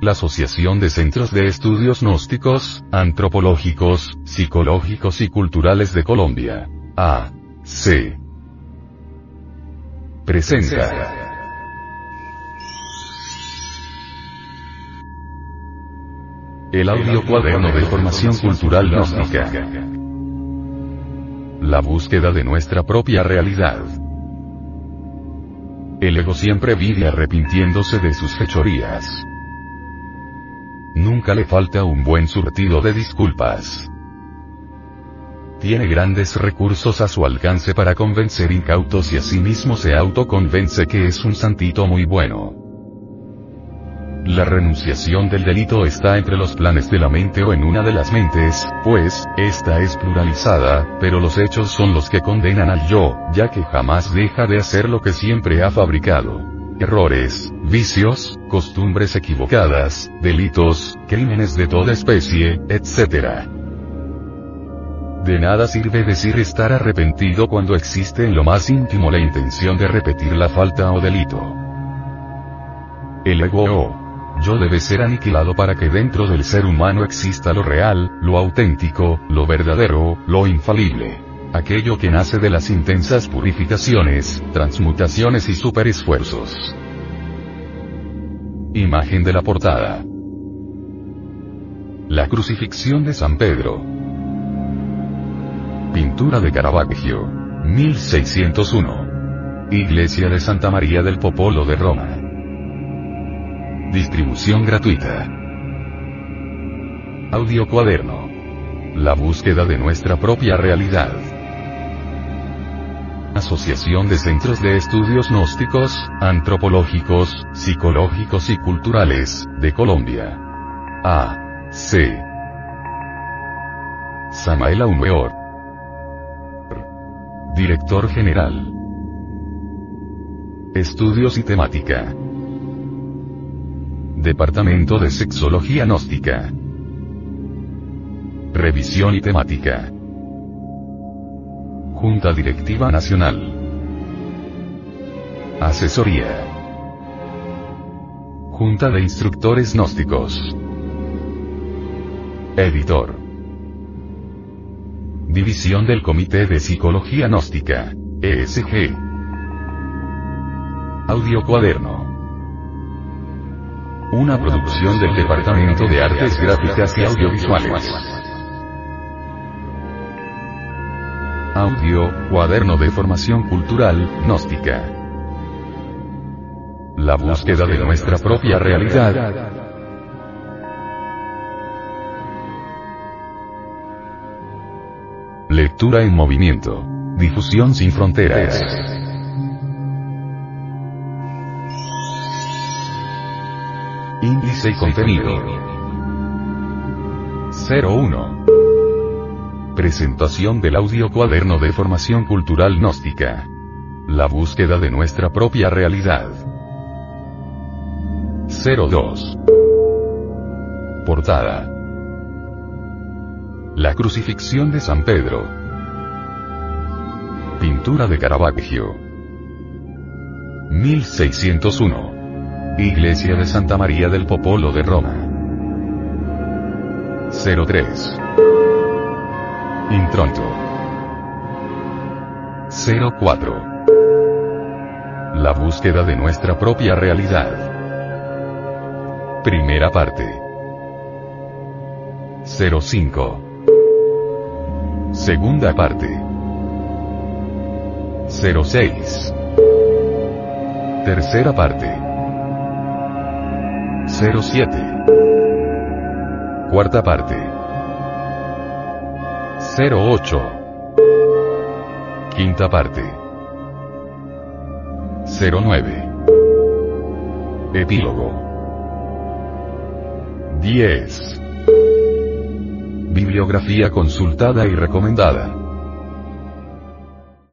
la Asociación de Centros de Estudios Gnósticos, Antropológicos, Psicológicos y Culturales de Colombia. A. C. Presenta. El audio cuaderno de formación cultural gnóstica. La búsqueda de nuestra propia realidad. El ego siempre vive arrepintiéndose de sus fechorías. Nunca le falta un buen surtido de disculpas. Tiene grandes recursos a su alcance para convencer incautos y asimismo se autoconvence que es un santito muy bueno. La renunciación del delito está entre los planes de la mente o en una de las mentes, pues, esta es pluralizada, pero los hechos son los que condenan al yo, ya que jamás deja de hacer lo que siempre ha fabricado errores, vicios, costumbres equivocadas, delitos, crímenes de toda especie, etc. De nada sirve decir estar arrepentido cuando existe en lo más íntimo la intención de repetir la falta o delito. El ego o yo debe ser aniquilado para que dentro del ser humano exista lo real, lo auténtico, lo verdadero, lo infalible. Aquello que nace de las intensas purificaciones, transmutaciones y superesfuerzos. Imagen de la portada. La crucifixión de San Pedro. Pintura de Caravaggio. 1601. Iglesia de Santa María del Popolo de Roma. Distribución gratuita. Audio cuaderno. La búsqueda de nuestra propia realidad. Asociación de Centros de Estudios Gnósticos, Antropológicos, Psicológicos y Culturales, de Colombia. A. C. Samael Aumeor. Director General. Estudios y Temática. Departamento de Sexología Gnóstica. Revisión y Temática. Junta Directiva Nacional. Asesoría. Junta de Instructores Gnósticos. Editor. División del Comité de Psicología Gnóstica. ESG. Audio Cuaderno. Una producción del Departamento de Artes Gráficas y Audiovisuales. Audio, cuaderno de formación cultural, gnóstica. La búsqueda de nuestra propia realidad. Lectura en movimiento. Difusión sin fronteras. Índice y contenido. 01. Presentación del audio cuaderno de formación cultural gnóstica. La búsqueda de nuestra propia realidad. 02. Portada. La crucifixión de San Pedro. Pintura de Caravaggio. 1601. Iglesia de Santa María del Popolo de Roma. 03. Intronto. 04. La búsqueda de nuestra propia realidad. Primera parte. 05. Segunda parte. 06. Tercera parte. 07. Cuarta parte. 08. Quinta parte. 09. Epílogo. 10. Bibliografía consultada y recomendada.